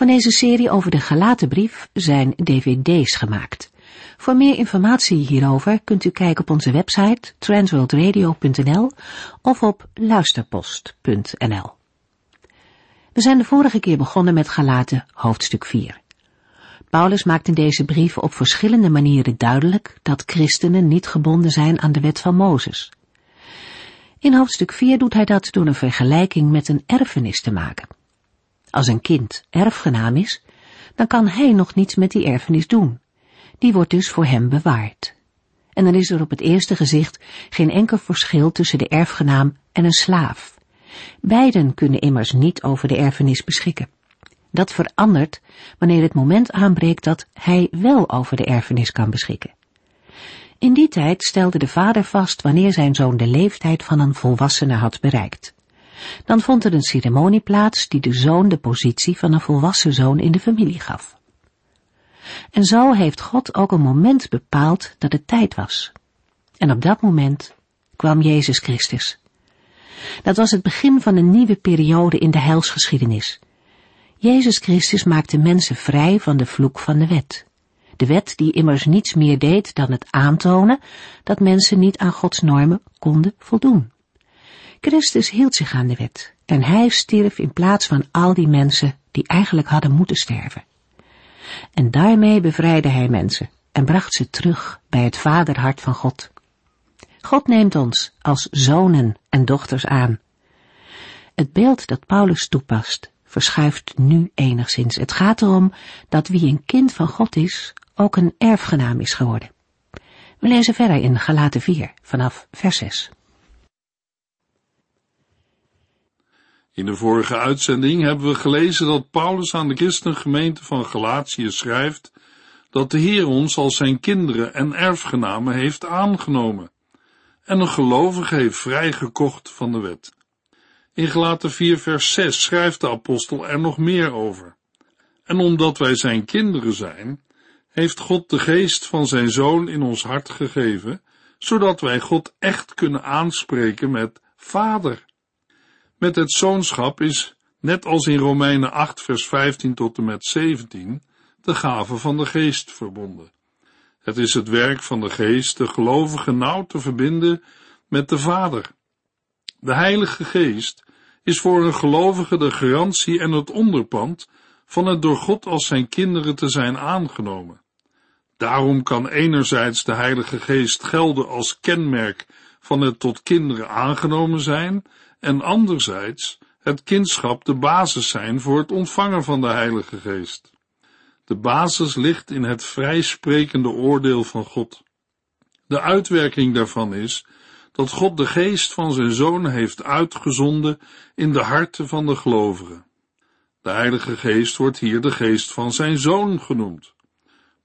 Van deze serie over de Galatenbrief zijn dvd's gemaakt. Voor meer informatie hierover kunt u kijken op onze website transworldradio.nl of op luisterpost.nl. We zijn de vorige keer begonnen met Galaten hoofdstuk 4. Paulus maakt in deze brief op verschillende manieren duidelijk dat christenen niet gebonden zijn aan de wet van Mozes. In hoofdstuk 4 doet hij dat door een vergelijking met een erfenis te maken. Als een kind erfgenaam is, dan kan hij nog niets met die erfenis doen. Die wordt dus voor hem bewaard. En dan is er op het eerste gezicht geen enkel verschil tussen de erfgenaam en een slaaf. Beiden kunnen immers niet over de erfenis beschikken. Dat verandert wanneer het moment aanbreekt dat hij wel over de erfenis kan beschikken. In die tijd stelde de vader vast wanneer zijn zoon de leeftijd van een volwassene had bereikt. Dan vond er een ceremonie plaats die de zoon de positie van een volwassen zoon in de familie gaf. En zo heeft God ook een moment bepaald dat het tijd was. En op dat moment kwam Jezus Christus. Dat was het begin van een nieuwe periode in de heilsgeschiedenis. Jezus Christus maakte mensen vrij van de vloek van de wet. De wet die immers niets meer deed dan het aantonen dat mensen niet aan Gods normen konden voldoen. Christus hield zich aan de wet en hij stierf in plaats van al die mensen die eigenlijk hadden moeten sterven. En daarmee bevrijdde hij mensen en bracht ze terug bij het vaderhart van God. God neemt ons als zonen en dochters aan. Het beeld dat Paulus toepast verschuift nu enigszins. Het gaat erom dat wie een kind van God is, ook een erfgenaam is geworden. We lezen verder in Galaten 4 vanaf vers 6. In de vorige uitzending hebben we gelezen dat Paulus aan de christengemeente van Galatië schrijft dat de Heer ons als zijn kinderen en erfgenamen heeft aangenomen en een gelovige heeft vrijgekocht van de wet. In Galaten 4 vers 6 schrijft de apostel er nog meer over. En omdat wij zijn kinderen zijn, heeft God de geest van zijn zoon in ons hart gegeven, zodat wij God echt kunnen aanspreken met vader. Met het zoonschap is, net als in Romeinen 8 vers 15 tot en met 17, de gave van de geest verbonden. Het is het werk van de geest de gelovige nauw te verbinden met de Vader. De Heilige Geest is voor een gelovige de garantie en het onderpand van het door God als zijn kinderen te zijn aangenomen. Daarom kan enerzijds de Heilige Geest gelden als kenmerk van het tot kinderen aangenomen zijn en anderzijds het kindschap de basis zijn voor het ontvangen van de Heilige Geest. De basis ligt in het vrijsprekende oordeel van God. De uitwerking daarvan is dat God de geest van zijn zoon heeft uitgezonden in de harten van de gelovigen. De Heilige Geest wordt hier de geest van zijn zoon genoemd.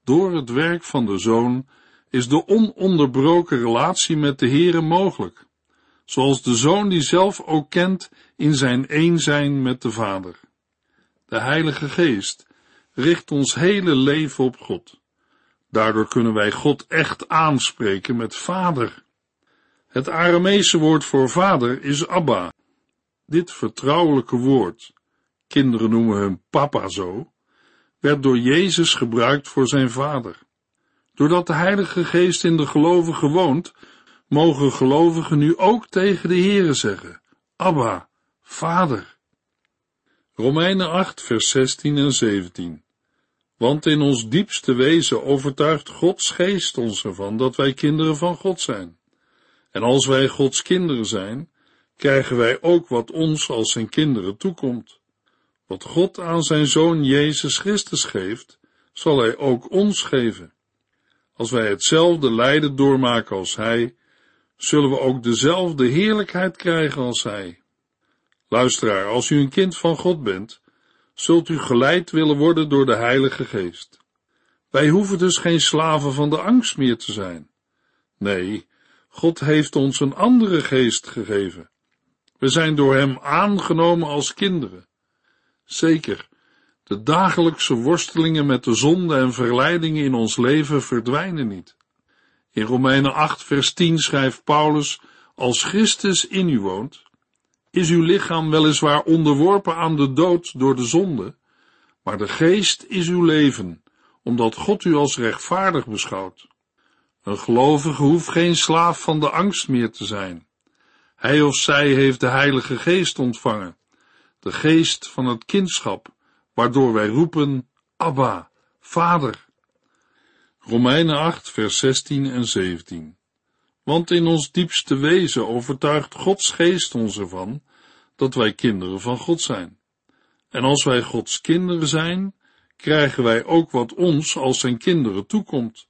Door het werk van de zoon is de ononderbroken relatie met de Heere mogelijk zoals de Zoon die zelf ook kent in zijn een zijn met de Vader. De Heilige Geest richt ons hele leven op God. Daardoor kunnen wij God echt aanspreken met Vader. Het Arameese woord voor vader is Abba. Dit vertrouwelijke woord, kinderen noemen hem papa zo, werd door Jezus gebruikt voor zijn vader. Doordat de Heilige Geest in de gelovigen woont, mogen gelovigen nu ook tegen de Heere zeggen, Abba, Vader. Romeinen 8, vers 16 en 17. Want in ons diepste wezen overtuigt Gods geest ons ervan dat wij kinderen van God zijn. En als wij Gods kinderen zijn, krijgen wij ook wat ons als zijn kinderen toekomt. Wat God aan zijn Zoon Jezus Christus geeft, zal Hij ook ons geven. Als wij hetzelfde lijden doormaken als Hij, zullen we ook dezelfde heerlijkheid krijgen als Hij. Luisteraar, als u een kind van God bent, zult u geleid willen worden door de Heilige Geest. Wij hoeven dus geen slaven van de angst meer te zijn. Nee, God heeft ons een andere geest gegeven. We zijn door Hem aangenomen als kinderen. Zeker, de dagelijkse worstelingen met de zonde en verleidingen in ons leven verdwijnen niet. In Romeinen 8, vers 10 schrijft Paulus, als Christus in u woont, is uw lichaam weliswaar onderworpen aan de dood door de zonde, maar de geest is uw leven, omdat God u als rechtvaardig beschouwt. Een gelovige hoeft geen slaaf van de angst meer te zijn. Hij of zij heeft de Heilige Geest ontvangen, de geest van het kindschap, waardoor wij roepen, Abba, Vader. Romeinen 8, vers 16 en 17. Want in ons diepste wezen overtuigt Gods geest ons ervan dat wij kinderen van God zijn. En als wij Gods kinderen zijn, krijgen wij ook wat ons als zijn kinderen toekomt.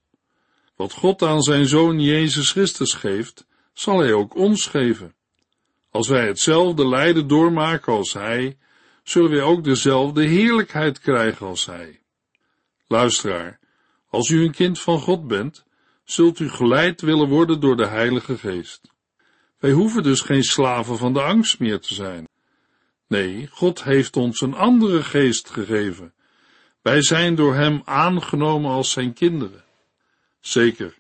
Wat God aan zijn Zoon Jezus Christus geeft, zal Hij ook ons geven. Als wij hetzelfde lijden doormaken als Hij, zullen wij ook dezelfde heerlijkheid krijgen als Hij. Luisteraar, als u een kind van God bent, zult u geleid willen worden door de Heilige Geest. Wij hoeven dus geen slaven van de angst meer te zijn. Nee, God heeft ons een andere geest gegeven. Wij zijn door Hem aangenomen als Zijn kinderen. Zeker,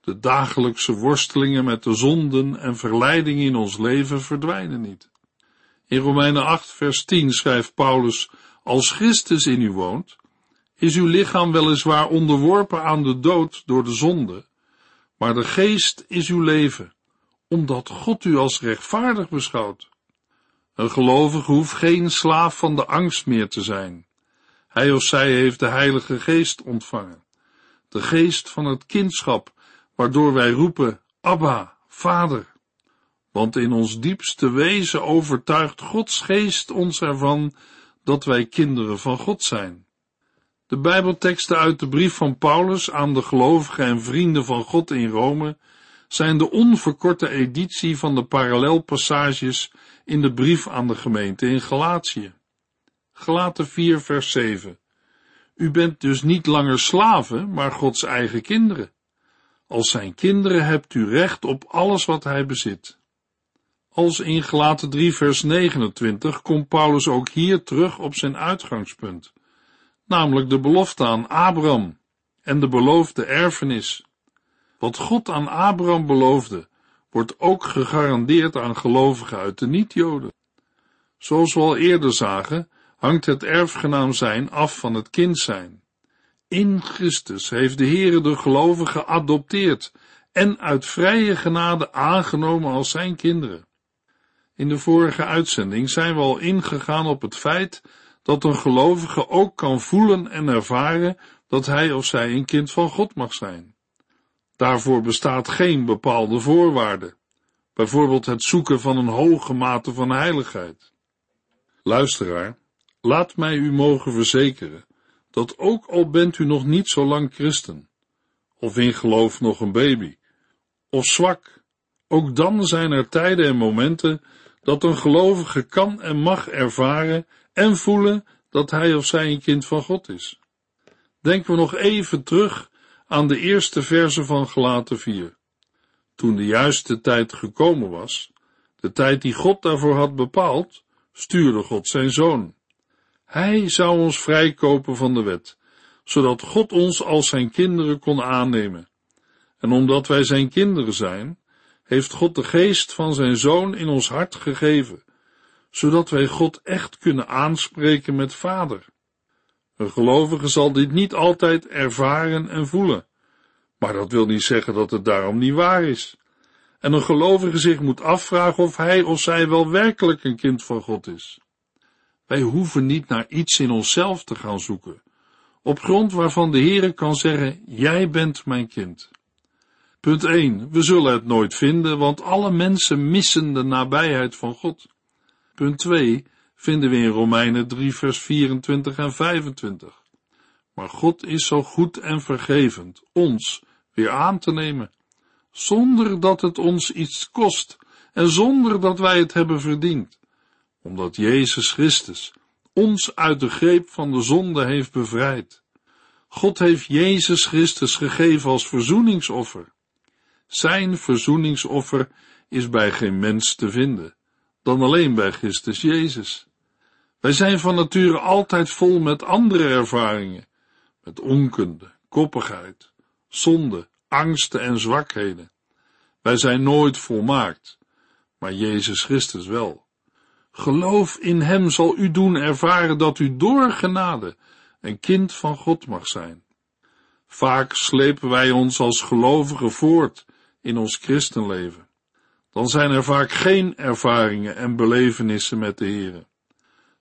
de dagelijkse worstelingen met de zonden en verleidingen in ons leven verdwijnen niet. In Romeinen 8, vers 10 schrijft Paulus, als Christus in u woont, is uw lichaam weliswaar onderworpen aan de dood door de zonde, maar de geest is uw leven, omdat God u als rechtvaardig beschouwt. Een gelovige hoeft geen slaaf van de angst meer te zijn. Hij of zij heeft de Heilige Geest ontvangen, de geest van het kindschap, waardoor wij roepen, Abba, Vader. Want in ons diepste wezen overtuigt Gods geest ons ervan dat wij kinderen van God zijn. De Bijbelteksten uit de brief van Paulus aan de gelovigen en vrienden van God in Rome zijn de onverkorte editie van de parallelpassages in de brief aan de gemeente in Galatië. Galaten 4 vers 7 U bent dus niet langer slaven, maar Gods eigen kinderen. Als zijn kinderen hebt u recht op alles wat hij bezit. Als in Galaten 3 vers 29 komt Paulus ook hier terug op zijn uitgangspunt namelijk de belofte aan Abraham en de beloofde erfenis. Wat God aan Abraham beloofde, wordt ook gegarandeerd aan gelovigen uit de niet-Joden. Zoals we al eerder zagen, hangt het erfgenaam zijn af van het kind zijn. In Christus heeft de Heere de gelovigen geadopteerd en uit vrije genade aangenomen als zijn kinderen. In de vorige uitzending zijn we al ingegaan op het feit dat een gelovige ook kan voelen en ervaren dat hij of zij een kind van God mag zijn. Daarvoor bestaat geen bepaalde voorwaarde, bijvoorbeeld het zoeken van een hoge mate van heiligheid. Luisteraar, laat mij u mogen verzekeren dat ook al bent u nog niet zo lang christen, of in geloof nog een baby, of zwak, ook dan zijn er tijden en momenten dat een gelovige kan en mag ervaren en voelen dat hij of zij een kind van God is. Denken we nog even terug aan de eerste verse van Gelaten 4. Toen de juiste tijd gekomen was, de tijd die God daarvoor had bepaald, stuurde God zijn zoon. Hij zou ons vrijkopen van de wet, zodat God ons als zijn kinderen kon aannemen. En omdat wij zijn kinderen zijn, heeft God de geest van zijn zoon in ons hart gegeven, zodat wij God echt kunnen aanspreken met Vader. Een gelovige zal dit niet altijd ervaren en voelen, maar dat wil niet zeggen dat het daarom niet waar is. En een gelovige zich moet afvragen of hij of zij wel werkelijk een kind van God is. Wij hoeven niet naar iets in onszelf te gaan zoeken, op grond waarvan de Heere kan zeggen, jij bent mijn kind. Punt 1. We zullen het nooit vinden, want alle mensen missen de nabijheid van God. Punt 2 vinden we in Romeinen 3 vers 24 en 25. Maar God is zo goed en vergevend ons weer aan te nemen, zonder dat het ons iets kost en zonder dat wij het hebben verdiend, omdat Jezus Christus, ons uit de greep van de zonde heeft bevrijd. God heeft Jezus Christus gegeven als verzoeningsoffer. Zijn verzoeningsoffer is bij geen mens te vinden, dan alleen bij Christus Jezus. Wij zijn van nature altijd vol met andere ervaringen, met onkunde, koppigheid, zonde, angsten en zwakheden. Wij zijn nooit volmaakt, maar Jezus Christus wel. Geloof in Hem zal u doen ervaren dat u door genade een kind van God mag zijn. Vaak slepen wij ons als gelovigen voort in ons christenleven. Dan zijn er vaak geen ervaringen en belevenissen met de Heer.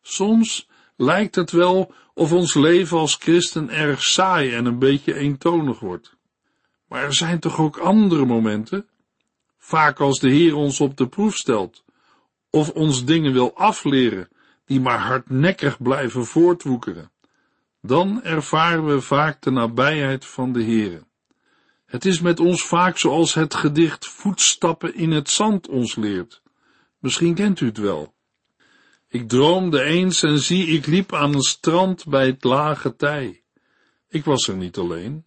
Soms lijkt het wel of ons leven als christen erg saai en een beetje eentonig wordt. Maar er zijn toch ook andere momenten? Vaak als de Heer ons op de proef stelt, of ons dingen wil afleren, die maar hardnekkig blijven voortwoekeren. Dan ervaren we vaak de nabijheid van de Heere. Het is met ons vaak zoals het gedicht Voetstappen in het zand ons leert. Misschien kent u het wel. Ik droomde eens en zie, ik liep aan een strand bij het lage tij. Ik was er niet alleen,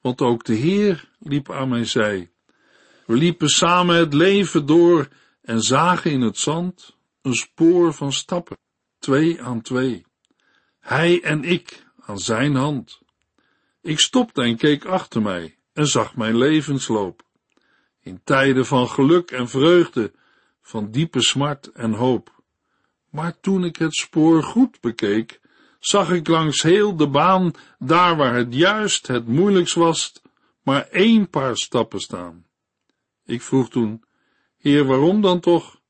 want ook de Heer liep aan mijn zij. We liepen samen het leven door en zagen in het zand een spoor van stappen, twee aan twee. Hij en ik aan zijn hand. Ik stopte en keek achter mij en zag mijn levensloop. In tijden van geluk en vreugde, van diepe smart en hoop. Maar toen ik het spoor goed bekeek, zag ik langs heel de baan, daar waar het juist het moeilijkst was, maar één paar stappen staan. Ik vroeg toen, Heer, waarom dan toch?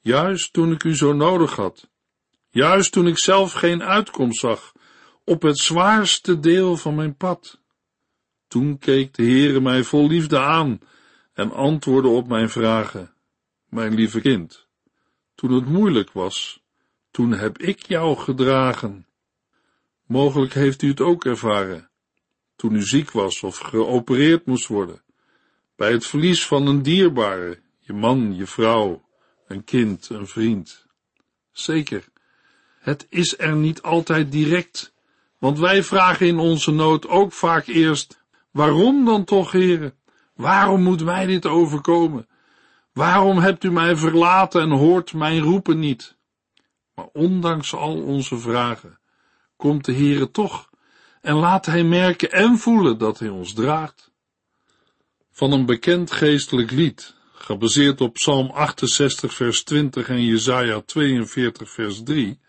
Juist toen ik u zo nodig had. Juist toen ik zelf geen uitkomst zag op het zwaarste deel van mijn pad. Toen keek de Heere mij vol liefde aan en antwoordde op mijn vragen. Mijn lieve kind, toen het moeilijk was, toen heb ik jou gedragen. Mogelijk heeft u het ook ervaren, toen u ziek was of geopereerd moest worden, bij het verlies van een dierbare, je man, je vrouw, een kind, een vriend. Zeker, het is er niet altijd direct, want wij vragen in onze nood ook vaak eerst, waarom dan toch, heren? Waarom moet mij dit overkomen? Waarom hebt u mij verlaten en hoort mijn roepen niet? Maar ondanks al onze vragen, komt de Heere toch en laat hij merken en voelen dat hij ons draagt. Van een bekend geestelijk lied, gebaseerd op Psalm 68 vers 20 en Jesaja 42 vers 3,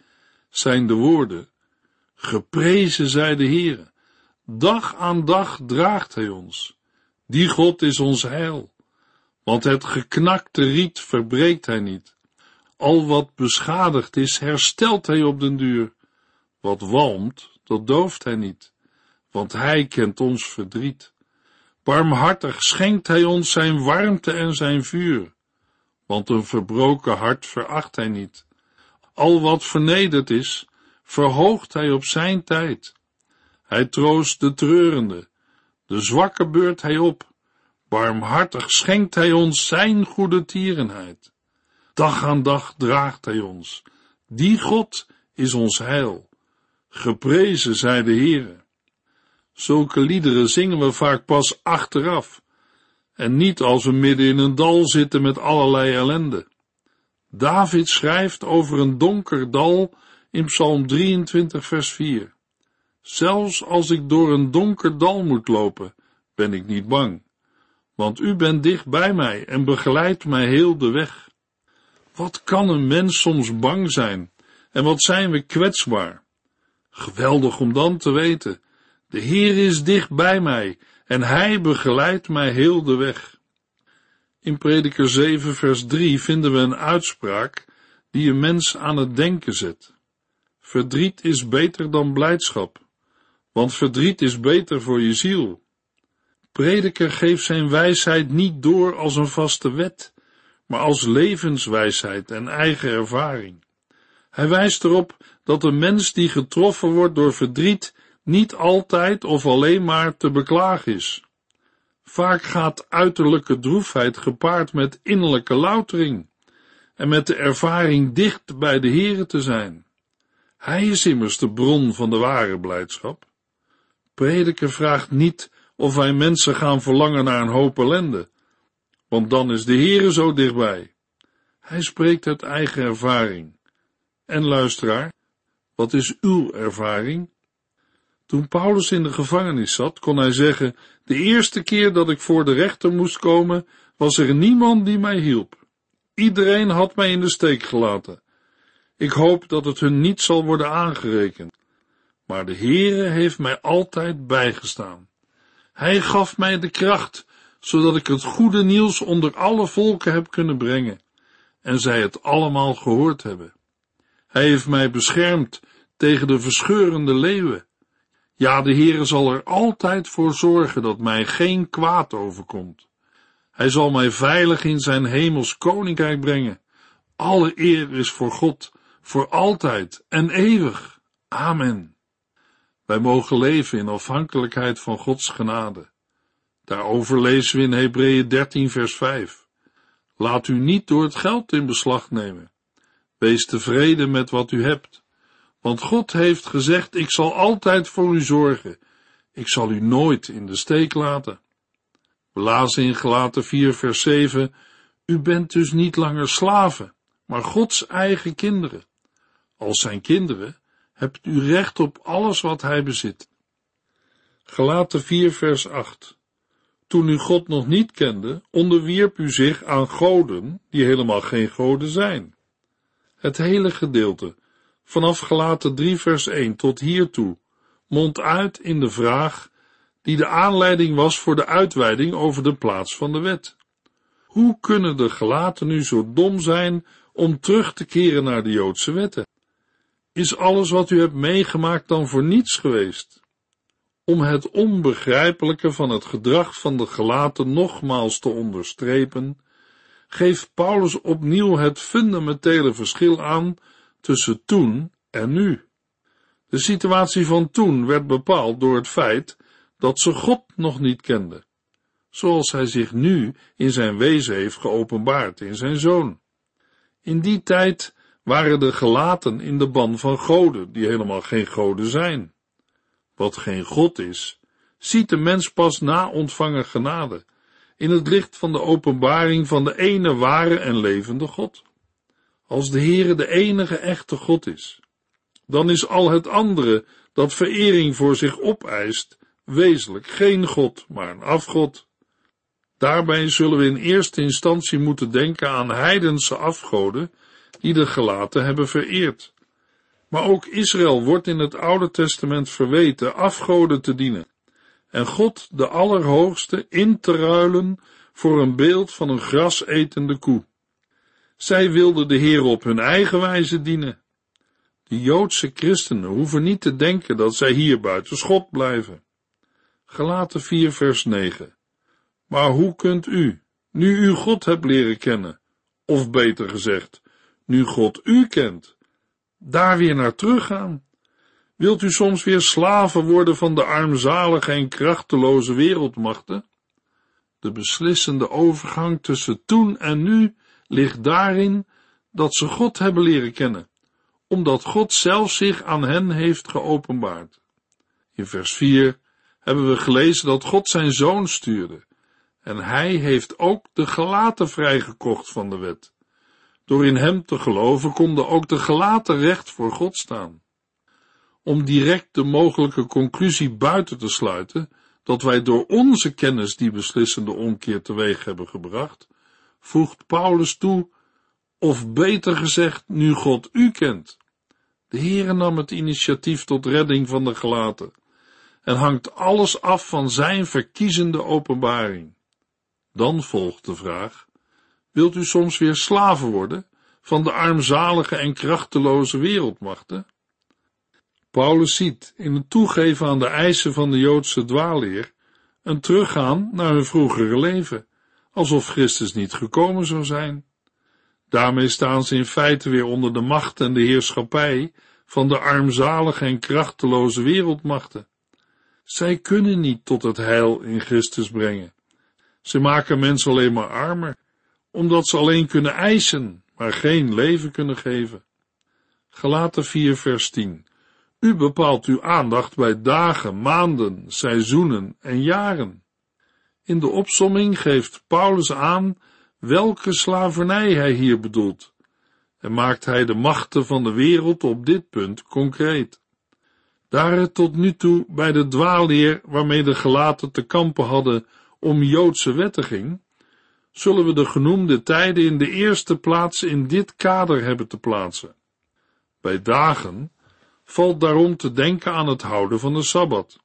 zijn de woorden, Geprezen zij de Heere, dag aan dag draagt hij ons. Die God is ons heil, want het geknakte riet verbreekt hij niet. Al wat beschadigd is, herstelt hij op den duur. Wat walmt, dat dooft hij niet, want hij kent ons verdriet. Barmhartig schenkt hij ons zijn warmte en zijn vuur, want een verbroken hart veracht hij niet. Al wat vernederd is, verhoogt hij op zijn tijd. Hij troost de treurende, de zwakke beurt hij op, barmhartig schenkt hij ons zijn goede tierenheid. Dag aan dag draagt hij ons, die God is ons heil. Geprezen zij de Heere. Zulke liederen zingen we vaak pas achteraf, en niet als we midden in een dal zitten met allerlei ellende. David schrijft over een donker dal in Psalm 23, vers 4. Zelfs als ik door een donker dal moet lopen, ben ik niet bang, want u bent dicht bij mij en begeleidt mij heel de weg. Wat kan een mens soms bang zijn en wat zijn we kwetsbaar? Geweldig om dan te weten de Heer is dicht bij mij en Hij begeleidt mij heel de weg. In Prediker 7 vers 3 vinden we een uitspraak die een mens aan het denken zet. Verdriet is beter dan blijdschap, want verdriet is beter voor je ziel. Prediker geeft zijn wijsheid niet door als een vaste wet, maar als levenswijsheid en eigen ervaring. Hij wijst erop dat een mens die getroffen wordt door verdriet niet altijd of alleen maar te beklagen is. Vaak gaat uiterlijke droefheid gepaard met innerlijke loutering en met de ervaring dicht bij de Here te zijn. Hij is immers de bron van de ware blijdschap. Prediker vraagt niet of wij mensen gaan verlangen naar een hoop ellende, want dan is de Heere zo dichtbij. Hij spreekt uit eigen ervaring. En luisteraar, wat is uw ervaring? Toen Paulus in de gevangenis zat, kon hij zeggen, de eerste keer dat ik voor de rechter moest komen, was er niemand die mij hielp. Iedereen had mij in de steek gelaten. Ik hoop dat het hun niet zal worden aangerekend. Maar de Heere heeft mij altijd bijgestaan. Hij gaf mij de kracht, zodat ik het goede nieuws onder alle volken heb kunnen brengen, en zij het allemaal gehoord hebben. Hij heeft mij beschermd tegen de verscheurende leeuwen. Ja, de Heere zal er altijd voor zorgen dat mij geen kwaad overkomt. Hij zal mij veilig in zijn hemels koninkrijk brengen. Alle eer is voor God, voor altijd en eeuwig. Amen. Wij mogen leven in afhankelijkheid van Gods genade. Daarover lezen we in Hebreeën 13 vers 5. Laat u niet door het geld in beslag nemen. Wees tevreden met wat u hebt. Want God heeft gezegd, ik zal altijd voor u zorgen. Ik zal u nooit in de steek laten. We lazen in Gelaten 4 vers 7, u bent dus niet langer slaven, maar Gods eigen kinderen. Als zijn kinderen hebt u recht op alles wat hij bezit. Gelaten 4 vers 8 Toen u God nog niet kende, onderwierp u zich aan goden die helemaal geen goden zijn. Het hele gedeelte, vanaf gelaten 3 vers 1 tot hiertoe, mondt uit in de vraag die de aanleiding was voor de uitweiding over de plaats van de wet. Hoe kunnen de gelaten nu zo dom zijn om terug te keren naar de Joodse wetten? Is alles wat u hebt meegemaakt dan voor niets geweest? Om het onbegrijpelijke van het gedrag van de gelaten nogmaals te onderstrepen, geeft Paulus opnieuw het fundamentele verschil aan tussen toen en nu. De situatie van toen werd bepaald door het feit dat ze God nog niet kenden, zoals hij zich nu in zijn wezen heeft geopenbaard in zijn zoon. In die tijd waren de gelaten in de ban van goden, die helemaal geen goden zijn. Wat geen God is, ziet de mens pas na ontvangen genade, in het licht van de openbaring van de ene ware en levende God. Als de Heere de enige echte God is, dan is al het andere dat verering voor zich opeist, wezenlijk geen God, maar een afgod. Daarbij zullen we in eerste instantie moeten denken aan heidense afgoden, die de gelaten hebben vereerd. Maar ook Israël wordt in het Oude Testament verweten afgoden te dienen en God de Allerhoogste in te ruilen voor een beeld van een grasetende koe. Zij wilden de Heer op hun eigen wijze dienen. De Joodse christenen hoeven niet te denken dat zij hier buiten schot blijven. Gelaten 4 vers 9. Maar hoe kunt u, nu u God hebt leren kennen, of beter gezegd, nu God u kent, daar weer naar teruggaan? Wilt u soms weer slaven worden van de armzalige en krachteloze wereldmachten? De beslissende overgang tussen toen en nu ligt daarin dat ze God hebben leren kennen, omdat God zelf zich aan hen heeft geopenbaard. In vers 4 hebben we gelezen dat God zijn zoon stuurde, en hij heeft ook de gelaten vrijgekocht van de wet. Door in hem te geloven konden ook de gelaten recht voor God staan. Om direct de mogelijke conclusie buiten te sluiten dat wij door onze kennis die beslissende omkeer teweeg hebben gebracht, voegt Paulus toe, of beter gezegd, nu God u kent. De Heere nam het initiatief tot redding van de gelaten en hangt alles af van zijn verkiezende openbaring. Dan volgt de vraag, wilt u soms weer slaven worden van de armzalige en krachteloze wereldmachten? Paulus ziet in het toegeven aan de eisen van de Joodse dwaalleer een teruggaan naar hun vroegere leven, alsof Christus niet gekomen zou zijn. Daarmee staan ze in feite weer onder de macht en de heerschappij van de armzalige en krachteloze wereldmachten. Zij kunnen niet tot het heil in Christus brengen. Ze maken mensen alleen maar armer, omdat ze alleen kunnen eisen, maar geen leven kunnen geven. Galaten 4 vers 10. U bepaalt uw aandacht bij dagen, maanden, seizoenen en jaren. In de opsomming geeft Paulus aan welke slavernij hij hier bedoelt en maakt hij de machten van de wereld op dit punt concreet. Daar het tot nu toe bij de dwaalleer waarmee de gelaten te kampen hadden om Joodse wetten ging, zullen we de genoemde tijden in de eerste plaats in dit kader hebben te plaatsen. Bij dagen valt daarom te denken aan het houden van de Sabbat.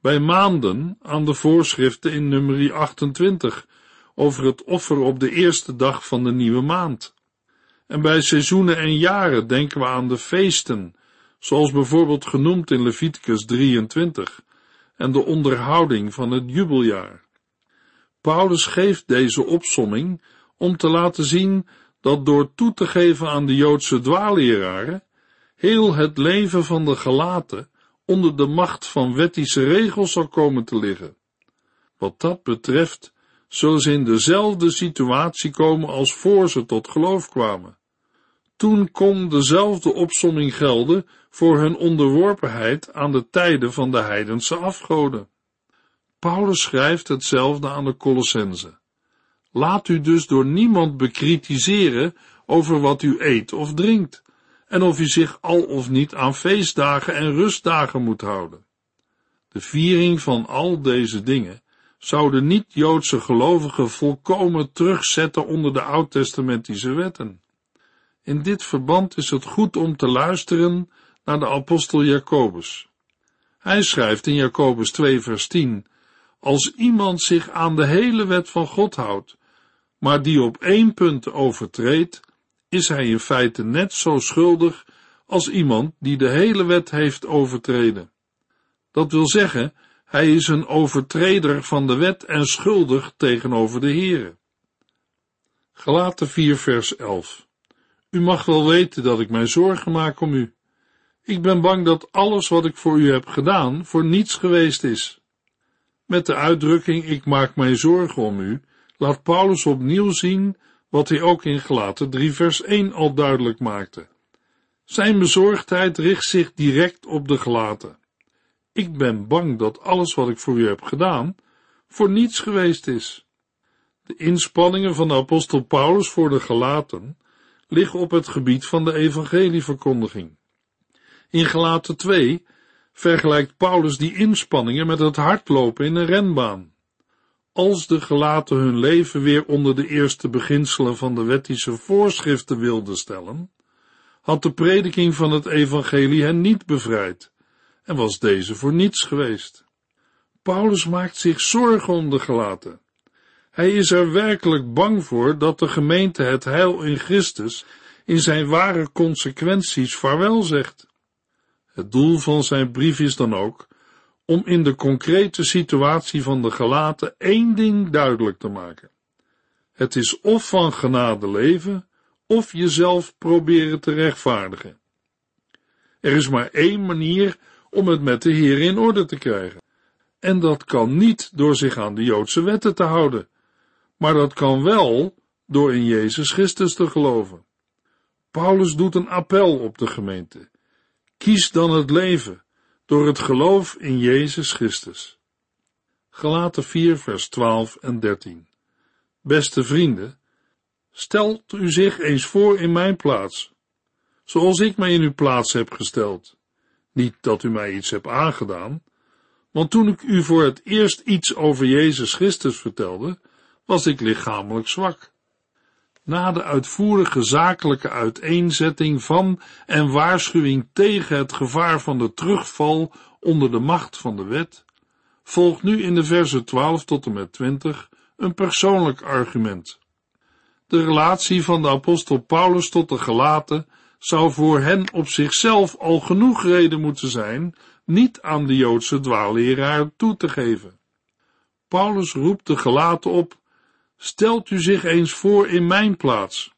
Bij maanden aan de voorschriften in nummer 28 over het offer op de eerste dag van de nieuwe maand. En bij seizoenen en jaren denken we aan de feesten, zoals bijvoorbeeld genoemd in Leviticus 23, en de onderhouding van het jubeljaar. Paulus geeft deze opsomming om te laten zien dat door toe te geven aan de Joodse dwaalleraren, heel het leven van de gelaten onder de macht van wettische regels zal komen te liggen. Wat dat betreft, zullen ze in dezelfde situatie komen als voor ze tot geloof kwamen. Toen kon dezelfde opsomming gelden voor hun onderworpenheid aan de tijden van de heidense afgoden. Paulus schrijft hetzelfde aan de Colossense. Laat u dus door niemand bekritiseren over wat u eet of drinkt, en of u zich al of niet aan feestdagen en rustdagen moet houden. De viering van al deze dingen zouden niet-Joodse gelovigen volkomen terugzetten onder de oud-testamentische wetten. In dit verband is het goed om te luisteren naar de apostel Jacobus. Hij schrijft in Jacobus 2 vers 10, als iemand zich aan de hele wet van God houdt, maar die op één punt overtreedt, is hij in feite net zo schuldig als iemand die de hele wet heeft overtreden. Dat wil zeggen, hij is een overtreder van de wet en schuldig tegenover de Heere. Gelaten 4 vers 11 U mag wel weten dat ik mij zorgen maak om u. Ik ben bang dat alles wat ik voor u heb gedaan voor niets geweest is. Met de uitdrukking ik maak mij zorgen om u, laat Paulus opnieuw zien wat hij ook in Gelaten 3 vers 1 al duidelijk maakte. Zijn bezorgdheid richt zich direct op de gelaten. Ik ben bang dat alles wat ik voor u heb gedaan, voor niets geweest is. De inspanningen van de apostel Paulus voor de gelaten liggen op het gebied van de evangelieverkondiging. In Gelaten 2 vergelijkt Paulus die inspanningen met het hardlopen in een renbaan. Als de gelaten hun leven weer onder de eerste beginselen van de wettische voorschriften wilden stellen, had de prediking van het evangelie hen niet bevrijd en was deze voor niets geweest. Paulus maakt zich zorgen om de gelaten. Hij is er werkelijk bang voor dat de gemeente het heil in Christus in zijn ware consequenties vaarwel zegt. Het doel van zijn brief is dan ook om in de concrete situatie van de gelaten één ding duidelijk te maken. Het is of van genade leven, of jezelf proberen te rechtvaardigen. Er is maar één manier om het met de Heer in orde te krijgen. En dat kan niet door zich aan de Joodse wetten te houden, maar dat kan wel door in Jezus Christus te geloven. Paulus doet een appel op de gemeente. Kies dan het leven door het geloof in Jezus Christus. Gelaten 4 vers 12 en 13 Beste vrienden, stelt u zich eens voor in mijn plaats, zoals ik mij in uw plaats heb gesteld. Niet dat u mij iets hebt aangedaan, want toen ik u voor het eerst iets over Jezus Christus vertelde, was ik lichamelijk zwak. Na de uitvoerige zakelijke uiteenzetting van en waarschuwing tegen het gevaar van de terugval onder de macht van de wet, volgt nu in de versen 12 tot en met 20 een persoonlijk argument. De relatie van de apostel Paulus tot de gelaten zou voor hen op zichzelf al genoeg reden moeten zijn niet aan de Joodse dwaalleraar toe te geven. Paulus roept de gelaten op, stelt u zich eens voor in mijn plaats.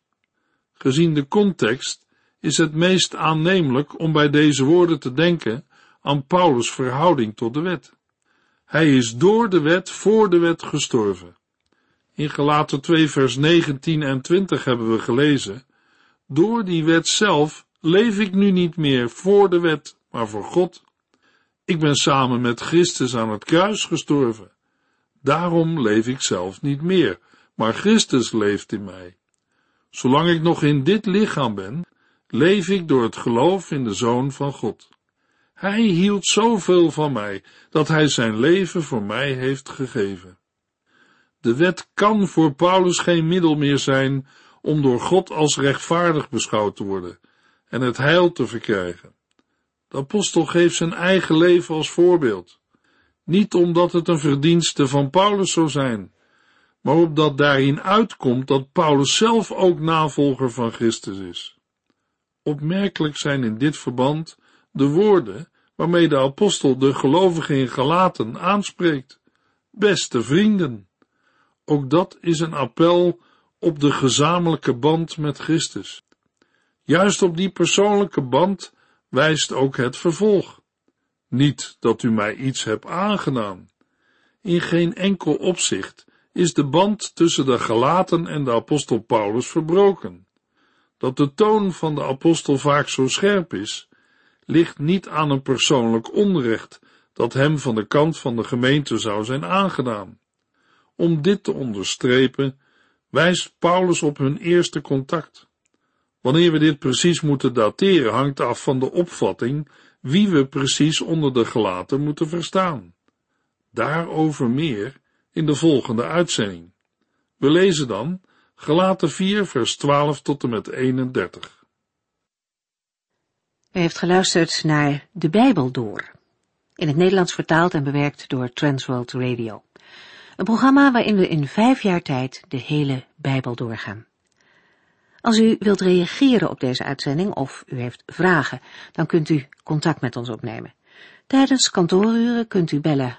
Gezien de context is het meest aannemelijk om bij deze woorden te denken aan Paulus' verhouding tot de wet. Hij is door de wet voor de wet gestorven. In Gelaten 2 vers 19 en 20 hebben we gelezen door die wet zelf leef ik nu niet meer voor de wet, maar voor God. Ik ben samen met Christus aan het kruis gestorven. Daarom leef ik zelf niet meer, maar Christus leeft in mij. Zolang ik nog in dit lichaam ben, leef ik door het geloof in de Zoon van God. Hij hield zoveel van mij, dat hij zijn leven voor mij heeft gegeven. De wet kan voor Paulus geen middel meer zijn om door God als rechtvaardig beschouwd te worden en het heil te verkrijgen. De apostel geeft zijn eigen leven als voorbeeld. Niet omdat het een verdienste van Paulus zou zijn, maar opdat daarin uitkomt dat Paulus zelf ook navolger van Christus is. Opmerkelijk zijn in dit verband de woorden waarmee de apostel de gelovigen in Galaten aanspreekt. Beste vrienden. Ook dat is een appel op de gezamenlijke band met Christus. Juist op die persoonlijke band wijst ook het vervolg. Niet dat u mij iets hebt aangedaan. In geen enkel opzicht is de band tussen de Galaten en de apostel Paulus verbroken. Dat de toon van de apostel vaak zo scherp is, ligt niet aan een persoonlijk onrecht dat hem van de kant van de gemeente zou zijn aangedaan. Om dit te onderstrepen, wijst Paulus op hun eerste contact. Wanneer we dit precies moeten dateren, hangt af van de opvatting wie we precies onder de gelaten moeten verstaan. Daarover meer in de volgende uitzending. We lezen dan Gelaten 4, vers 12 tot en met 31. U heeft geluisterd naar De Bijbel Door, in het Nederlands vertaald en bewerkt door Transworld Radio. Een programma waarin we in vijf jaar tijd de hele Bijbel doorgaan. Als u wilt reageren op deze uitzending of u heeft vragen, dan kunt u contact met ons opnemen. Tijdens kantooruren kunt u bellen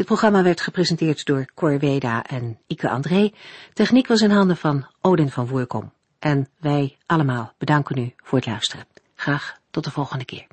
Dit programma werd gepresenteerd door Cor Weda en Ike André. Techniek was in handen van Odin van Voorkom. En wij allemaal bedanken u voor het luisteren. Graag tot de volgende keer.